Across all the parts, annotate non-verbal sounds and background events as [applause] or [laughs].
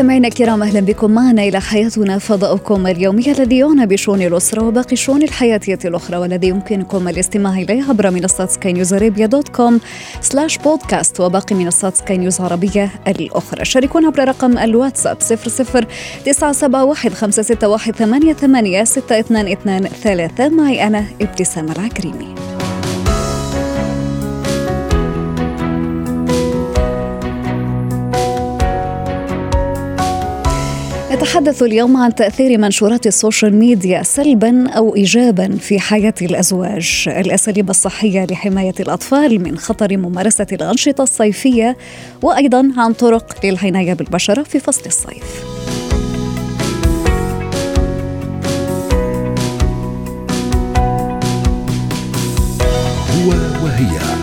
مستمعينا الكرام أهلا بكم معنا إلى حياتنا فضاؤكم اليومي الذي يعنى بشؤون الأسرة وباقي الشؤون الحياتية الأخرى والذي يمكنكم الاستماع إليه عبر منصات سكاي نيوز Arabia dot com slash podcast وباقي منصات سكاي نيوز عربيه الأخرى. شاركونا عبر رقم الواتساب 00 971 561 88 622 معي أنا ابتسام العكريمي نتحدث اليوم عن تأثير منشورات السوشيال ميديا سلبا أو إيجابا في حياة الأزواج. الأساليب الصحية لحماية الأطفال من خطر ممارسة الأنشطة الصيفية وأيضا عن طرق للعناية بالبشرة في فصل الصيف. هو وهي.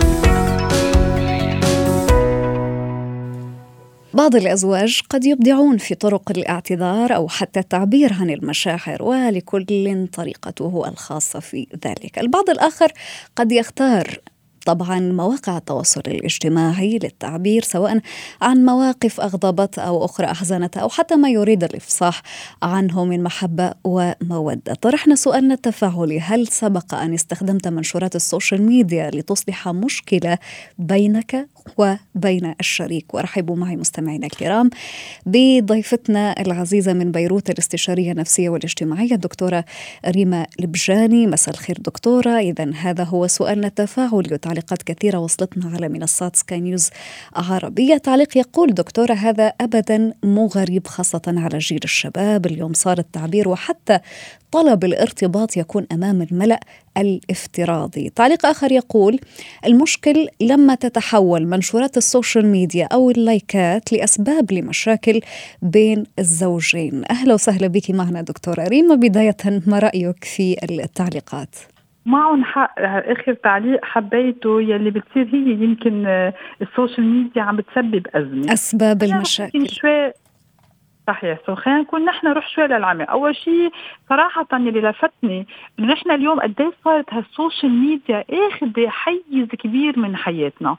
بعض الأزواج قد يبدعون في طرق الاعتذار أو حتى التعبير عن المشاعر ولكل طريقته الخاصة في ذلك البعض الآخر قد يختار طبعا مواقع التواصل الاجتماعي للتعبير سواء عن مواقف أغضبت أو أخرى أحزنت أو حتى ما يريد الإفصاح عنه من محبة ومودة. طرحنا سؤالنا التفاعلي هل سبق أن استخدمت منشورات السوشيال ميديا لتصبح مشكلة بينك وبين الشريك؟ ورحبوا معي مستمعينا الكرام بضيفتنا العزيزة من بيروت الاستشارية النفسية والاجتماعية الدكتورة ريما لبجاني مساء الخير دكتورة. إذا هذا هو سؤالنا التفاعلي وتعليقات كثيرة وصلتنا على منصات سكاي نيوز عربية. تعليق يقول دكتورة هذا ابدا مو غريب خاصة على جيل الشباب. اليوم صار التعبير وحتى طلب الارتباط يكون أمام الملأ الافتراضي. تعليق آخر يقول المشكل لما تتحول منشورات ال social media أو اللايكات لأسباب لمشاكل بين الزوجين. أهلا وسهلا بك معنا دكتورة ريما. بداية ما رأيك في التعليقات؟ معهم حق آخر تعليق حبيته يلي بتصير هي يمكن آه، ال social media عم بتسبب أزمة. أسباب المشاكل. شوي صحيح. so خلينا نكون نحن نروح شوي للعمق، أول شيء صراحة اللي لفتني إنه نحن اليوم قد إيه صارت هال social media آخذة حيز كبير من حياتنا.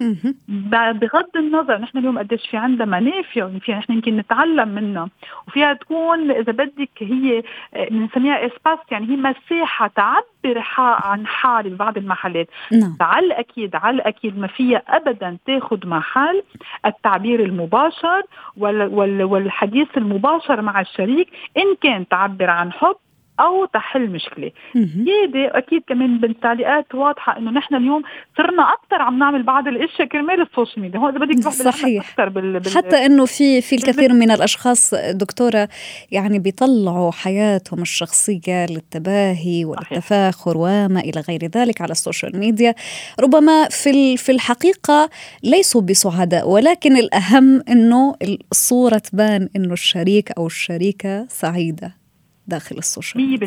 بغض النظر نحن اليوم قديش في عندها منافع وفيها نحن يمكن نتعلم منها. وفيها تكون إذا بدك هي بنسميها espace يعني هي مساحة تعبر عن حالي ببعض المحلات. نعم. على الأكيد على الأكيد ما فيها أبدا تاخذ محل التعبير المباشر والحديث المباشر مباشر مع الشريك إن كان تعبر عن حب أو تحل مشكله زياده أكيد كمان بالتعليقات واضحة إنه نحن اليوم صرنا أكثر عم نعمل بعض الأشياء كرمال ال social media. هون إذا بدك تروح صحيح. أكثر بال... بال... حتى إنه في في الكثير من الأشخاص دكتورة يعني بيطلعوا حياتهم الشخصية للتباهي والتفاخر وما إلى غير ذلك على ال social media. ربما في في الحقيقة ليسوا بسعداء ولكن الأهم إنه الصورة تبان إنه الشريك أو الشريكة سعيدة. داخل السوشيال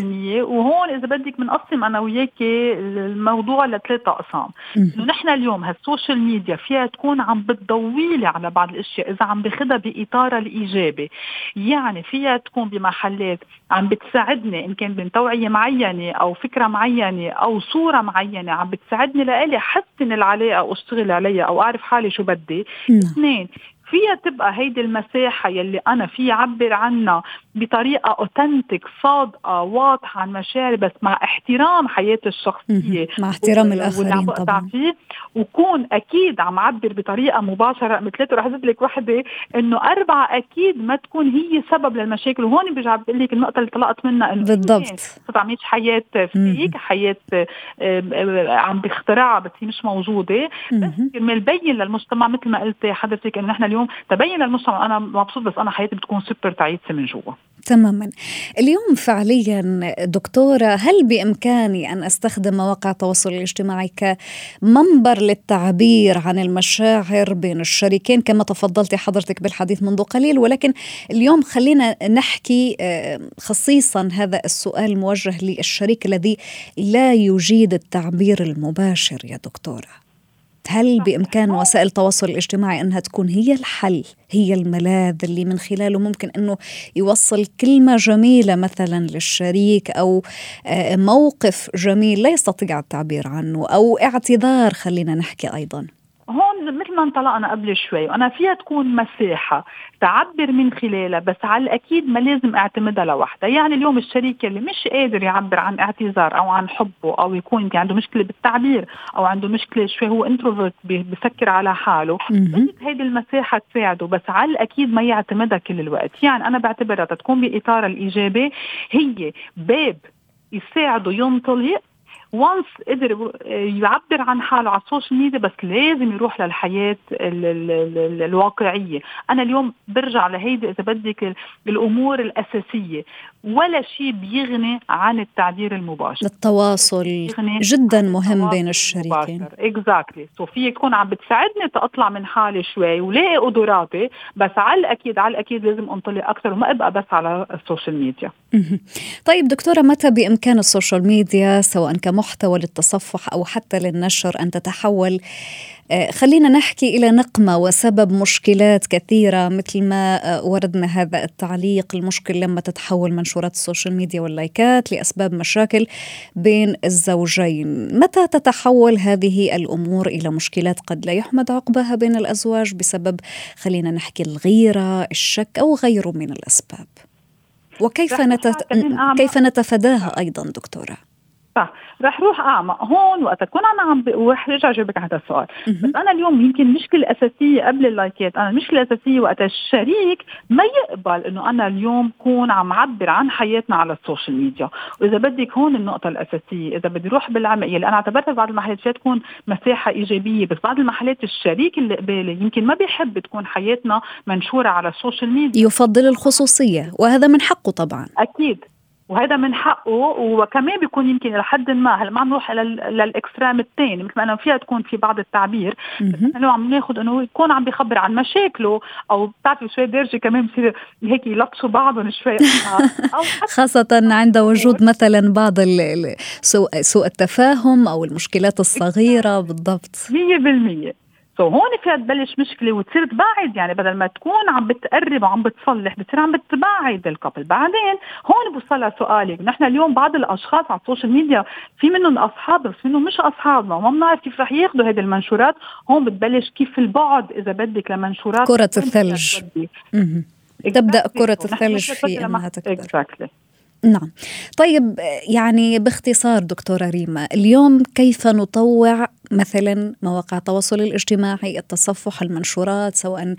100% وهون إذا بدك بنقسم أنا وياك الموضوع لثلاث أقسام. إنه نحن اليوم هال social media فيها تكون عم بتضوي لي على بعض الأشياء إذا عم باخذها باطارها الإيجابي. يعني فيها تكون بمحلات عم بتساعدني إن كان من توعية معينة أو فكرة معينة أو صورة معينة عم بتساعدني لإلي احسن العلاقة وأشتغل عليها أو أعرف حالي شو بدي. اثنين فيها تبقى هيدي المساحة يلي أنا في عبر عنها بطريقة authentique صادقة واضحة عن مشاعري بس مع احترام حياتي الشخصية. مع احترام الآخرين طبعا. فيه. وكون أكيد عم عبر بطريقة مباشرة مثل رح أزيد لك وحدة إنه أربعة أكيد ما تكون هي سبب للمشاكل. وهون برجع بقول لك النقطة اللي طلعت منها إنه بالضبط. صرت عم حياة فيك حياة عم بيخترعها بس هي مش موجودة. بس كرمال بين للمجتمع مثل ما قلت حضرتك إنه نحن اليوم اليوم تبين للمجتمع أنا مبسوط بس أنا حياتي بتكون سوبر تعيسه من جوا. تماما. اليوم فعليا دكتورة هل بإمكاني أن أستخدم مواقع التواصل الاجتماعي كمنبر للتعبير عن المشاعر بين الشريكين كما تفضلت حضرتك بالحديث منذ قليل؟ ولكن اليوم خلينا نحكي آه، خصيصا هذا السؤال موجه للشريك الذي لا يجيد التعبير المباشر يا دكتورة. هل بإمكان وسائل التواصل الاجتماعي أنها تكون هي الحل هي الملاذ اللي من خلاله ممكن أنه يوصل كلمة جميلة مثلا للشريك أو آه، موقف جميل لا يستطيع التعبير عنه أو اعتذار خلينا نحكي أيضا؟ هون مثل ما انطلقنا قبل شوي وأنا فيها تكون مساحة تعبر من خلالها بس على الأكيد ما لازم أعتمدها لوحدها. يعني اليوم الشريك اللي مش قادر يعبر عن اعتذار أو عن حبه أو يكون عنده مشكلة بالتعبير أو عنده مشكلة شوي هو انتروفيرت بفكر على حاله بدك هيدي المساحة تساعده بس على الأكيد ما يعتمدها كل الوقت. يعني أنا بعتبرها تكون بإطار الايجابي هي باب يساعده ينطلق وانس قدر يعبر عن حاله على ال social media بس لازم يروح للحياة ال ال ال الواقعية، أنا اليوم برجع لهيدي إذا بدك الأمور الأساسية، ولا شيء بيغني عن التعبير المباشر. التواصل جدا مهم بين الشريكين. exactly so في يكون عم بتساعدني تطلع من حالي شوي ولاقي قدراتي بس على الاكيد على الأكيد لازم أنطلق أكثر وما أبقى بس على ال social media. طيب دكتورة متى بإمكان ال social media سواء كمحتوى للتصفح أو حتى للنشر أن تتحول خلينا نحكي إلى نقمة وسبب مشكلات كثيرة مثل ما آه، وردنا هذا التعليق المشكل لما تتحول منشورات ال social media واللايكات لأسباب مشاكل بين الزوجين. متى تتحول هذه الأمور إلى مشكلات قد لا يحمد عقبها بين الأزواج بسبب خلينا نحكي الغيرة الشك أو غيره من الأسباب؟ وكيف نتت... كيف نتفاداها أيضا دكتورة؟ صح رح روح أعمق هون وقت اكون أنا عم ورح رجع اجاوبك على هذا السؤال. بس أنا اليوم يمكن المشكلة الأساسية قبل اللايكات أنا المشكلة الأساسية وقت الشريك ما يقبل إنه أنا اليوم كون عم عبر عن حياتنا على ال social media. وإذا بدك هون النقطة الأساسية إذا بدي أروح بالعمق يلي أنا اعتبرتها بعض المحلات فيها تكون مساحة إيجابية بس بعض المحلات الشريك اللي قبالي يمكن ما بيحب تكون حياتنا منشورة على ال social media. يفضل الخصوصية وهذا من حقه طبعا. أكيد. وهذا من حقه وكمان بيكون يمكن لحد ما هلا ما عم نروح لل extreme الثاني مثل ما أنا فيها تكون في بعض التعبير بس نحن عم ناخذ إنه يكون عم بيخبر عن مشاكله أو بتعرفي شوي درجة كمان بصير هيك يلطشوا بعضهم شوي. [laughs] أو خاصة عند وجود مثلا بعض سوء سوء التفاهم أو المشكلات الصغيرة. بالضبط. 100% so هون فيها تبلش مشكلة وتصير تباعد يعني بدل ما تكون عم بتقرب وعم بتصلح بتصير عم بتباعد ال couple. بعدين هون بوصل سؤالك نحن اليوم بعض الأشخاص على ال social media في منهم أصحاب بس منهم مش اصحابنا وما بنعرف كيف رح ياخذوا هذه المنشورات. هون بتبلش كيف البعد إذا بدك لمنشورات. كرة الثلج. تبدأ كرة الثلج في إنها تكبر. Exactly. نعم. طيب يعني باختصار دكتورة ريما اليوم كيف نطوع مثلا مواقع التواصل الاجتماعي التصفح المنشورات سواء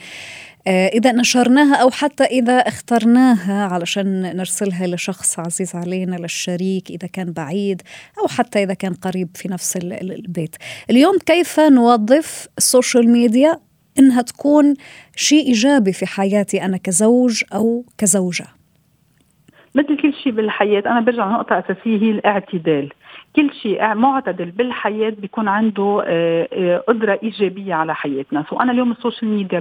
آه، إذا نشرناها أو حتى إذا اخترناها علشان نرسلها لشخص عزيز علينا للشريك إذا كان بعيد أو حتى إذا كان قريب في نفس البيت. اليوم كيف نوظف ال social media إنها تكون شيء إيجابي في حياتي أنا كزوج أو كزوجة؟ مثل كل شيء بالحياة أنا برجع لنقطة أساسية هي الاعتدال. كل شيء معتدل بالحياة بيكون عنده آه، آه، قدرة إيجابية على حياتنا. so أنا اليوم ال social media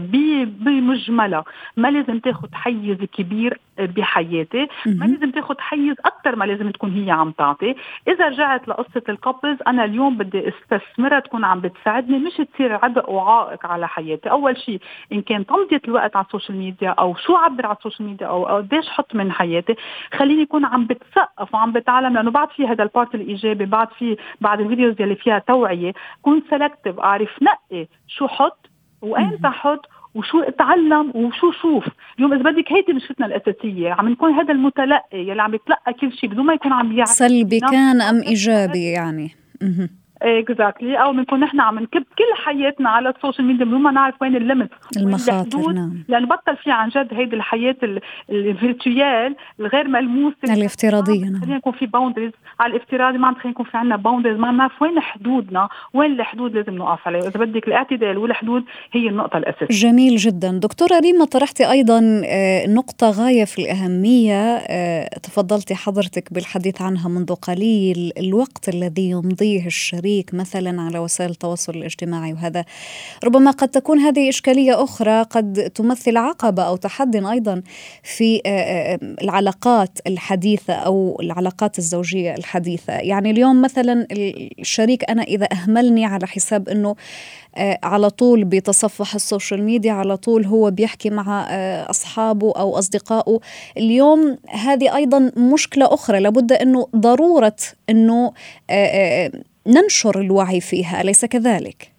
بمجملها ما لازم تاخذ حيز كبير بحياتي. ما لازم تاخذ حيز أكثر ما لازم تكون هي عم تعطي. إذا رجعت لقصة القبض أنا اليوم بدي أستثمرها تكون عم بتساعدني مش تصير عبء وعائق على حياتي. أول شيء إن كان تمضية الوقت على ال social media أو شو عبر على ال social media أو قديش حط من حياتي خليني اكون عم بتثقف وعم بتعلم لأنه بعد في هذا ال part الإيجابي بعد في بعد ال videos اللي فيها توعية كون selective أعرف نقي شو حط وإمتى حط وشو اتعلم وشو شوف. اليوم إذا بدك هيدي مشكلتنا الأساسية عم نكون هذا المتلقي يلي عم يتلقى كل شيء بدون ما يكون عم يعرف. سلبي كان أم إيجابي يعني. exactly أو بنكون نحن عم نكب كل حياتنا على ال social media بدون ما نعرف وين ال limit المخاطر نعم. لأنه بطل في عن جد هيدي الحياة ال virtual الغير ملموسه الافتراضية نعم. خلينا يكون في boundaries على الافتراضي ما عم خلينا يكون في عندنا boundaries ما نعرف وين حدودنا. وين الحدود لازم نقف عليها. إذا بدك الاعتدال والحدود هي النقطة الأساسية. جميل جدا. دكتورة ريما طرحتي أيضا آه، نقطة غاية في الأهمية آه، تفضلتي حضرتك بالحديث عنها منذ قليل الوقت الذي يمضيه الشريك مثلا على وسائل التواصل الاجتماعي وهذا ربما قد تكون هذه إشكالية أخرى قد تمثل عقبة أو تحد أيضا في آه، العلاقات الحديثة أو العلاقات الزوجية الحديثة. يعني اليوم مثلا الشريك أنا إذا أهملني على حساب آه، على طول بيتصفح السوشيال ميديا على طول هو بيحكي مع آه، أصحابه أو أصدقائه اليوم هذه أيضا مشكلة أخرى. لابد أنه ضرورة أنه آه، ننشر الوعي فيها أليس كذلك؟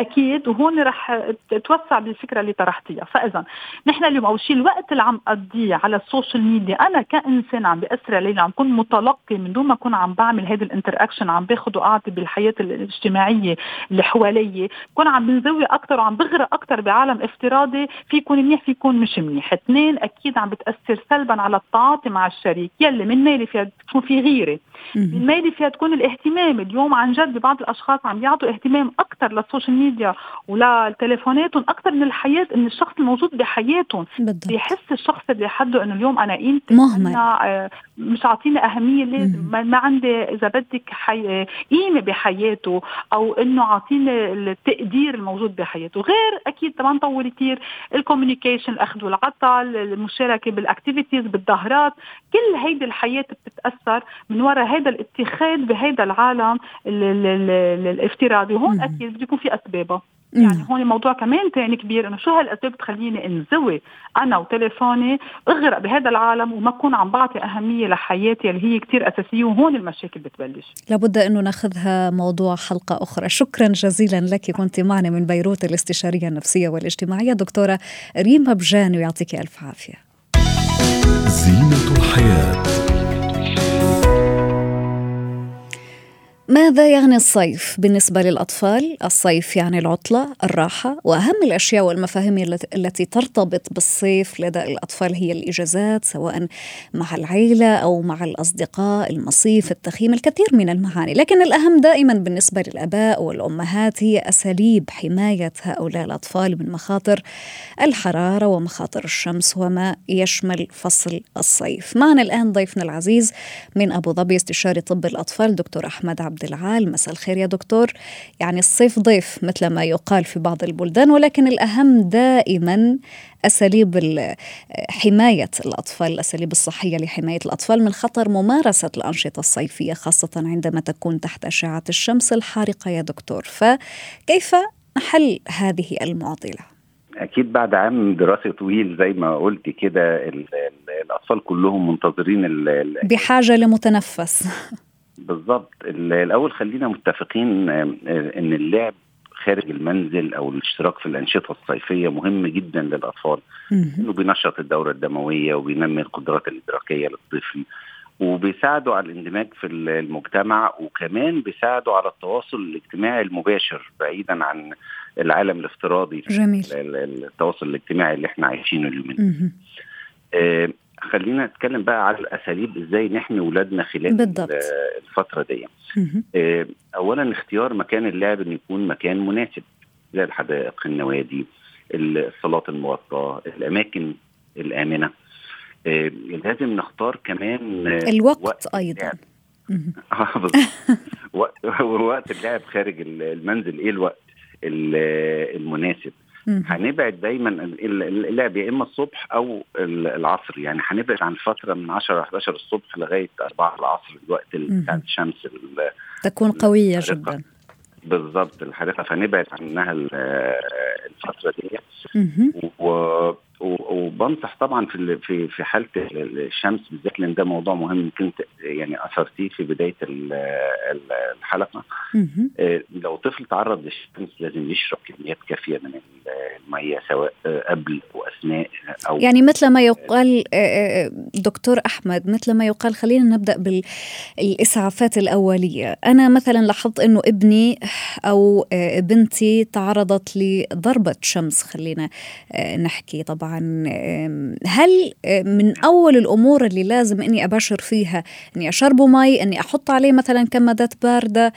أكيد وهون رح توسع بالفكرة اللي طرحتيها فاذا نحن اليوم أول شيء الوقت اللي عم قضيه على السوشيال ميديا أنا كإنسان عم بياثر علي عم كون متلقي من دون ما أكون عم بعمل هذا ال interaction عم باخذ وأعطي بالحياة الاجتماعية اللي حوالي كون عم بنزوي أكثر وعم بغرق أكثر بعالم افتراضي في يكون منيح في يكون مش منيح. اثنين أكيد عم بتأثر سلبا على التعاطي مع الشريك يلي من مالي فيها تكون في غيره من مالي فيها تكون الاهتمام. اليوم عن جد ببعض الأشخاص عم يعطوا اهتمام أكثر للسوشيال ميديا ولتليفوناتهم أكثر من الحياة من الشخص الموجود بحياتهم بالضبط. بيحس الشخص اللي حده إنه اليوم أنا قيمتي مهمل. آه، مش عاطيني أهمية لازم. ما عندي إذا بدك حي... قيمة بحياته أو إنه عاطيني التقدير الموجود بحياته. غير أكيد طبعا طول كثير ال communication الأخذ والعطاء المشاركة بال activities بالضهرات. كل هيدي الحياة بتتأثر من وراء هذا الاتخاذ بهذا العالم الافتراضي وهون أكيد بده يكون في أسبابها. يعني هون موضوع كمان تاني كبير إنه شو هالأسباب بتخليني انزوي أنا وتليفوني اغرق بهذا العالم وما اكون عم بعطي أهمية لحياتي اللي هي كتير أساسية وهون المشاكل بتبلش. لابد إنه ناخذها موضوع حلقة أخرى. شكرا جزيلا لك كنت معنا من بيروت الاستشارية النفسية والاجتماعية. دكتورة ريما بجان ويعطيك ألف عافية. زينة الحياة. ماذا يعني الصيف بالنسبة للأطفال؟ الصيف يعني العطلة، الراحة، وأهم الأشياء والمفاهيم التي ترتبط بالصيف لدى الأطفال هي الإجازات سواء مع العيلة أو مع الأصدقاء، المصيف، التخييم، الكثير من المعاني، لكن الأهم دائما بالنسبة للآباء والأمهات هي أساليب حماية هؤلاء الأطفال من مخاطر الحرارة ومخاطر الشمس وما يشمل فصل الصيف. معنا الآن ضيفنا العزيز من أبو ظبي استشاري طب الأطفال دكتور أحمد عبد عبد العال. مساء الخير يا دكتور. يعني الصيف ضيف مثل ما يقال في بعض البلدان ولكن الأهم دائما أساليب حماية الأطفال الأساليب الصحية لحماية الأطفال من خطر ممارسة الأنشطة الصيفية خاصة عندما تكون تحت أشعة الشمس الحارقة يا دكتور. فكيف نحل هذه المعضلة؟ أكيد بعد عام دراسي طويل زي ما قلت كده الأطفال كلهم منتظرين بحاجة لمتنفس. بالظبط الأول خلينا متفقين آه، إن اللعب خارج المنزل أو الاشتراك في الأنشطة الصيفية مهم جدا للأطفال. إنه بينشط الدورة الدموية وبينمي القدرات الإدراكية للطفل وبيساعدوا على الاندماج في المجتمع وكمان بيساعدوا على التواصل الاجتماعي المباشر بعيدا عن العالم الافتراضي. جميل. التواصل الاجتماعي اللي إحنا عايشينه اليومين. خلينا نتكلم بقى على الأساليب إزاي نحمي اولادنا خلال بالضبط. الفترة دي. آه، اولا اختيار مكان اللعب انه يكون مكان مناسب زي الحدائق النوادي الصالات المغطاه الأماكن الآمنة. آه، لازم نختار كمان الوقت وقت أيضا. [laughs] [laughs] وقت اللعب خارج المنزل إيه الوقت المناسب؟ هنبعد دايما اللعب يا إما الصبح أو العصر. يعني هنبعد عن فترة من 10 11 الصبح لغاية 4 العصر الوقت بتاع الشمس تكون قوية جدا. بالظبط الحريقة. فنبعد عنها الفترة دي. وبنصح طبعا في في في حالة الشمس بالذات لأن ده موضوع مهم يمكن يعني أثرتيه في بداية الحلقة. آه، لو طفل تعرض للشمس لازم يشرب كميات كافية من المية سواء قبل واثناء أو يعني مثل ما يقال دكتور أحمد مثل ما يقال خلينا نبدأ بالإسعافات الأولية. أنا مثلا لاحظت إنه ابني أو بنتي تعرضت لضربة شمس خلينا نحكي طبعا هل من أول الأمور اللي لازم إني أبشر فيها إني اشربه مي إني أحط عليه مثلا كمادات باردة؟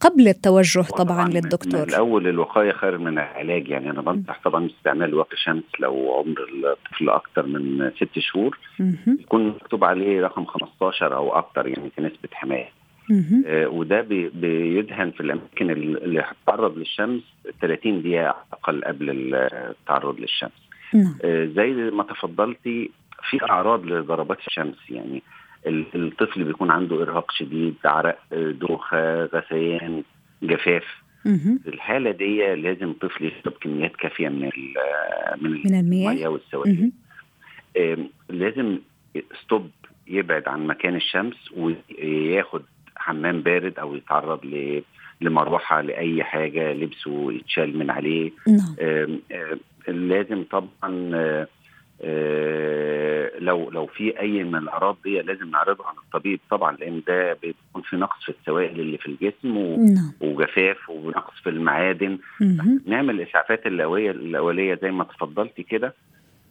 قبل التوجه طبعا للدكتور. من الأول الوقاية خير من العلاج يعني أنا بنصح طبعا استعمال واقي شمس لو عمر الطفل أكثر من ست شهور. يكون مكتوب عليه رقم 15 أو أكثر يعني كنسبه حماية. آه وده بي بيدهن في الأماكن اللي هتتعرض للشمس 30 دقيقة أقل قبل التعرض للشمس. آه زي ما تفضلتي في أعراض لضربات الشمس يعني الطفل بيكون عنده إرهاق شديد عرق دوخة غثيان جفاف. في الحالة دي لازم الطفل يشرب كميات كافية من من, من المياه. والسوائل. لازم ستوب يبعد عن مكان الشمس وياخد حمام بارد أو يتعرض ل لمروحة لأي حاجة لبسه يتشال من عليه. نعم. لازم طبعا لو لو في أي من الأعراض دي لازم نعرضها عن الطبيب طبعا لأن ده بيكون في نقص في السوائل اللي في الجسم و... نعم. وجفاف ونقص في المعادن نعمل الإسعافات الاوليه الأولية زي ما تفضلتي كده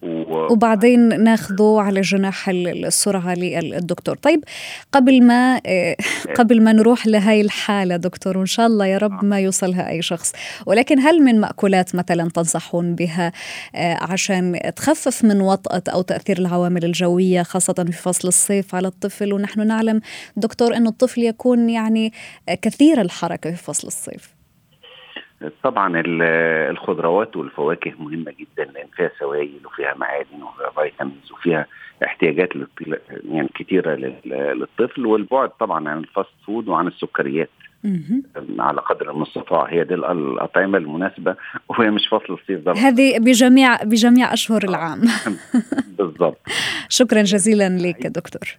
و... وبعدين ناخذه على جناح السرعه للدكتور طيب قبل ما [laughs] قبل ما نروح لهي الحالة دكتور وإن شاء الله يا رب ما يوصلها أي شخص ولكن هل من مأكولات مثلا تنصحون بها عشان تخفف من وطأة أو تأثير العوامل الجوية خاصة في فصل الصيف على الطفل؟ ونحن نعلم دكتور إنه الطفل يكون يعني كثير الحركة في فصل الصيف. طبعا الخضروات والفواكه مهمة جدا لأن فيها سوائل وفيها معادن وفيها vitamins وفيها احتياجات يعني كثيره للطفل. والبعد طبعا عن ال fast food وعن السكريات. على قدر المستطاع. هي دي الأطعمة المناسبة وهي مش فصل الصيف ده هذه بجميع بجميع أشهر العام. [laughs] بالضبط. [laughs] شكرا جزيلا لك دكتور.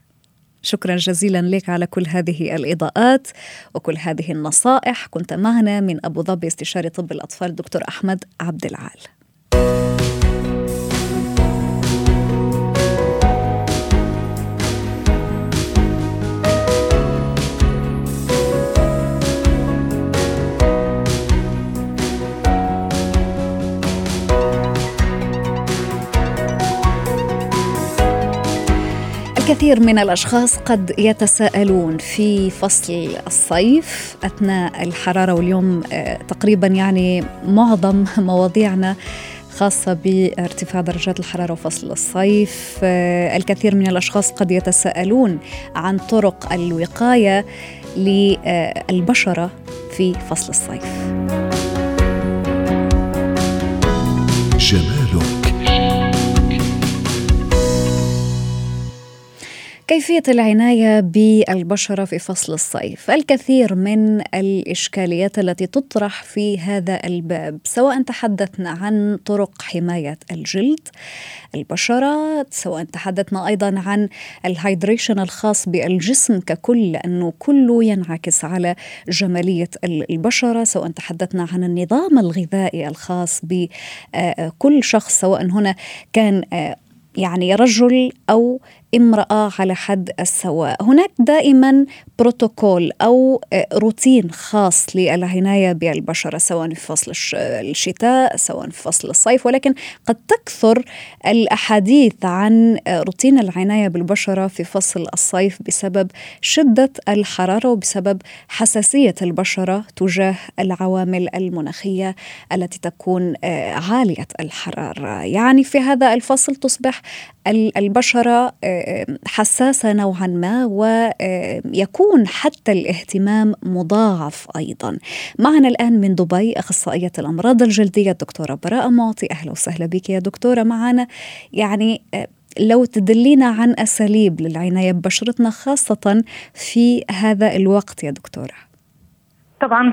شكرا جزيلا لك على كل هذه الإضاءات وكل هذه النصائح. كنت معنا من أبو ظبي استشاري طب الأطفال دكتور أحمد عبد العال. الكثير من الأشخاص قد يتساءلون في فصل الصيف أثناء الحرارة واليوم تقريبا يعني معظم [laughs] مواضيعنا خاصة بارتفاع درجات الحرارة وفصل الصيف الكثير من الأشخاص قد يتساءلون عن طرق الوقاية للبشرة في فصل الصيف. جمالك كيفية العناية بالبشرة في فصل الصيف؟ الكثير من الإشكاليات التي تطرح في هذا الباب سواء تحدثنا عن طرق حماية الجلد البشرة سواء تحدثنا أيضا عن الهايدريشن الخاص بالجسم ككل لأنه كله ينعكس على جمالية البشرة سواء تحدثنا عن النظام الغذائي الخاص بكل شخص سواء هنا كان يعني رجل أو امرأة على حد السواء. هناك دائما بروتوكول أو روتين خاص للعناية بالبشره سواء في فصل الشتاء سواء في فصل الصيف. ولكن قد تكثر الأحاديث عن روتين العناية بالبشره في فصل الصيف بسبب شدة الحرارة وبسبب حساسية البشره تجاه العوامل المناخية التي تكون عالية الحرارة. يعني في هذا الفصل تصبح البشره حساسة نوعا ما ويكون حتى الاهتمام مضاعف أيضا. معنا الآن من دبي أخصائية الأمراض الجلدية الدكتورة براءة معطي أهلا وسهلا بك يا دكتورة معنا يعني لو تدلينا عن أساليب للعناية ببشرتنا خاصة في هذا الوقت يا دكتورة. طبعا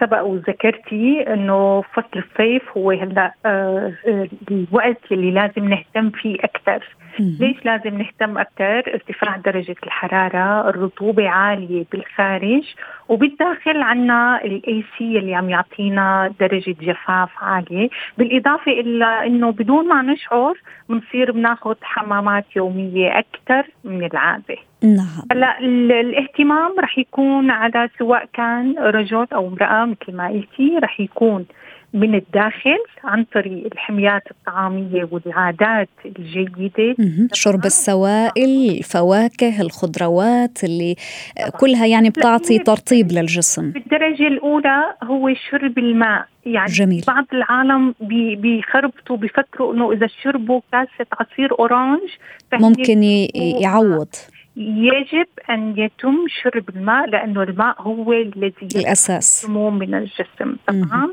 سبق وذكرتي إنه فصل الصيف هو هلأ آه، آه، الوقت اللي لازم نهتم فيه أكثر ليش لازم نهتم أكثر ارتفاع درجة الحرارة الرطوبة عالية بالخارج وبالداخل عنا ال AC اللي عم يعطينا درجة جفاف عالية. بالإضافة إلى إنه بدون ما نشعر بنصير بناخذ حمامات يومية أكثر من العادة. نعم. هلا الاهتمام رح يكون على سواء كان رجل أو امرأة مثل ما قلتي رح يكون من الداخل عن طريق الحميات الطعامية والعادات الجيدة. شرب السوائل الفواكه الخضروات اللي كلها يعني بتعطي ترطيب للجسم. بالدرجة الأولى هو شرب الماء. يعني جميل. بعض العالم بيخربطوا بيفكروا إنه إذا شربوا كاسة عصير أورانج ممكن يعوض. يجب أن يتم شرب الماء لأنه الماء هو الذي الأساس. من الجسم. طبعا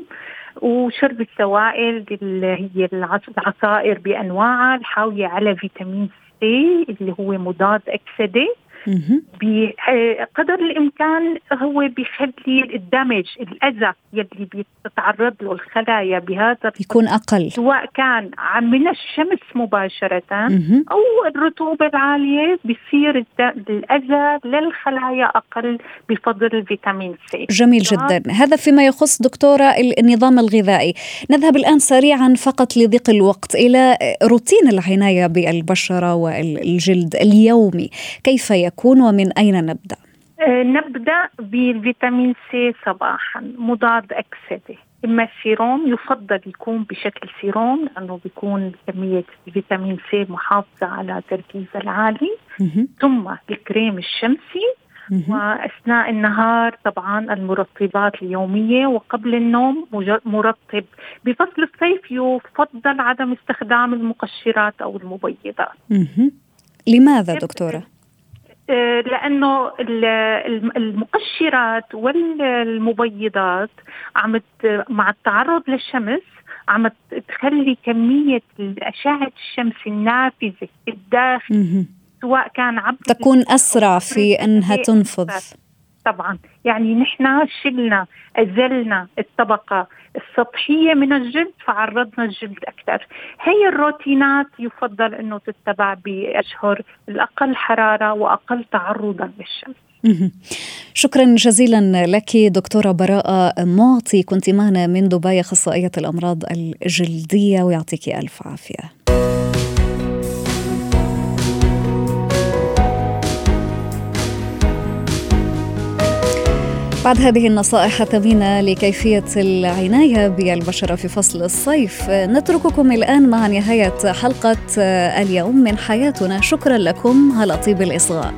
وشرب السوائل اللي هي العصائر بأنواعها الحاوية على فيتامين سي اللي هو مضاد اكسده بقدر الإمكان هو بيخلي الدمج الأذى يلي بيتعرض له الخلايا بهذا يكون أقل. سواء كان من الشمس مباشرة أو الرطوبة العالية بيصير الأذى للخلايا أقل بفضل الفيتامين C. جميل جدا. هذا فيما يخص دكتورة النظام الغذائي. نذهب الآن سريعا فقط لضيق الوقت إلى روتين العناية بالبشرة والجلد اليومي. كيف يكون؟ يكون ومن أين نبدأ؟ آه، نبدأ بالفيتامين C صباحا مضاد أكسدة إما السيروم يفضل يكون بشكل سيروم لأنه بيكون كمية الفيتامين C محافظة على تركيزها العالي. ثم الكريم الشمسي. وأثناء النهار طبعا المرطبات اليومية. وقبل النوم مرطب. بفصل الصيف يفضل عدم استخدام المقشرات أو المبيضات. لماذا دكتورة؟ لأنه المقشرات والمبيضات عم مع التعرض للشمس عم تخلي كمية اشعه الشمس النافذة الداخل سواء كان عبر تكون أسرع في أنها تنفذ طبعا. يعني نحن شلنا أزلنا الطبقة السطحية من الجلد فعرضنا الجلد أكثر. هي الروتينات يفضل أنه تتبع بأشهر الأقل حرارة وأقل تعرضا للشمس. شكرا جزيلا لك دكتورة براءة معطي. كنت معنا من دبي أخصائية الأمراض الجلدية ويعطيك ألف عافية. بعد هذه النصائح الثمينة لكيفية العناية بالبشرة في فصل الصيف. نترككم الآن مع نهاية حلقة اليوم من حياتنا. شكرا لكم على طيب الإصغاء.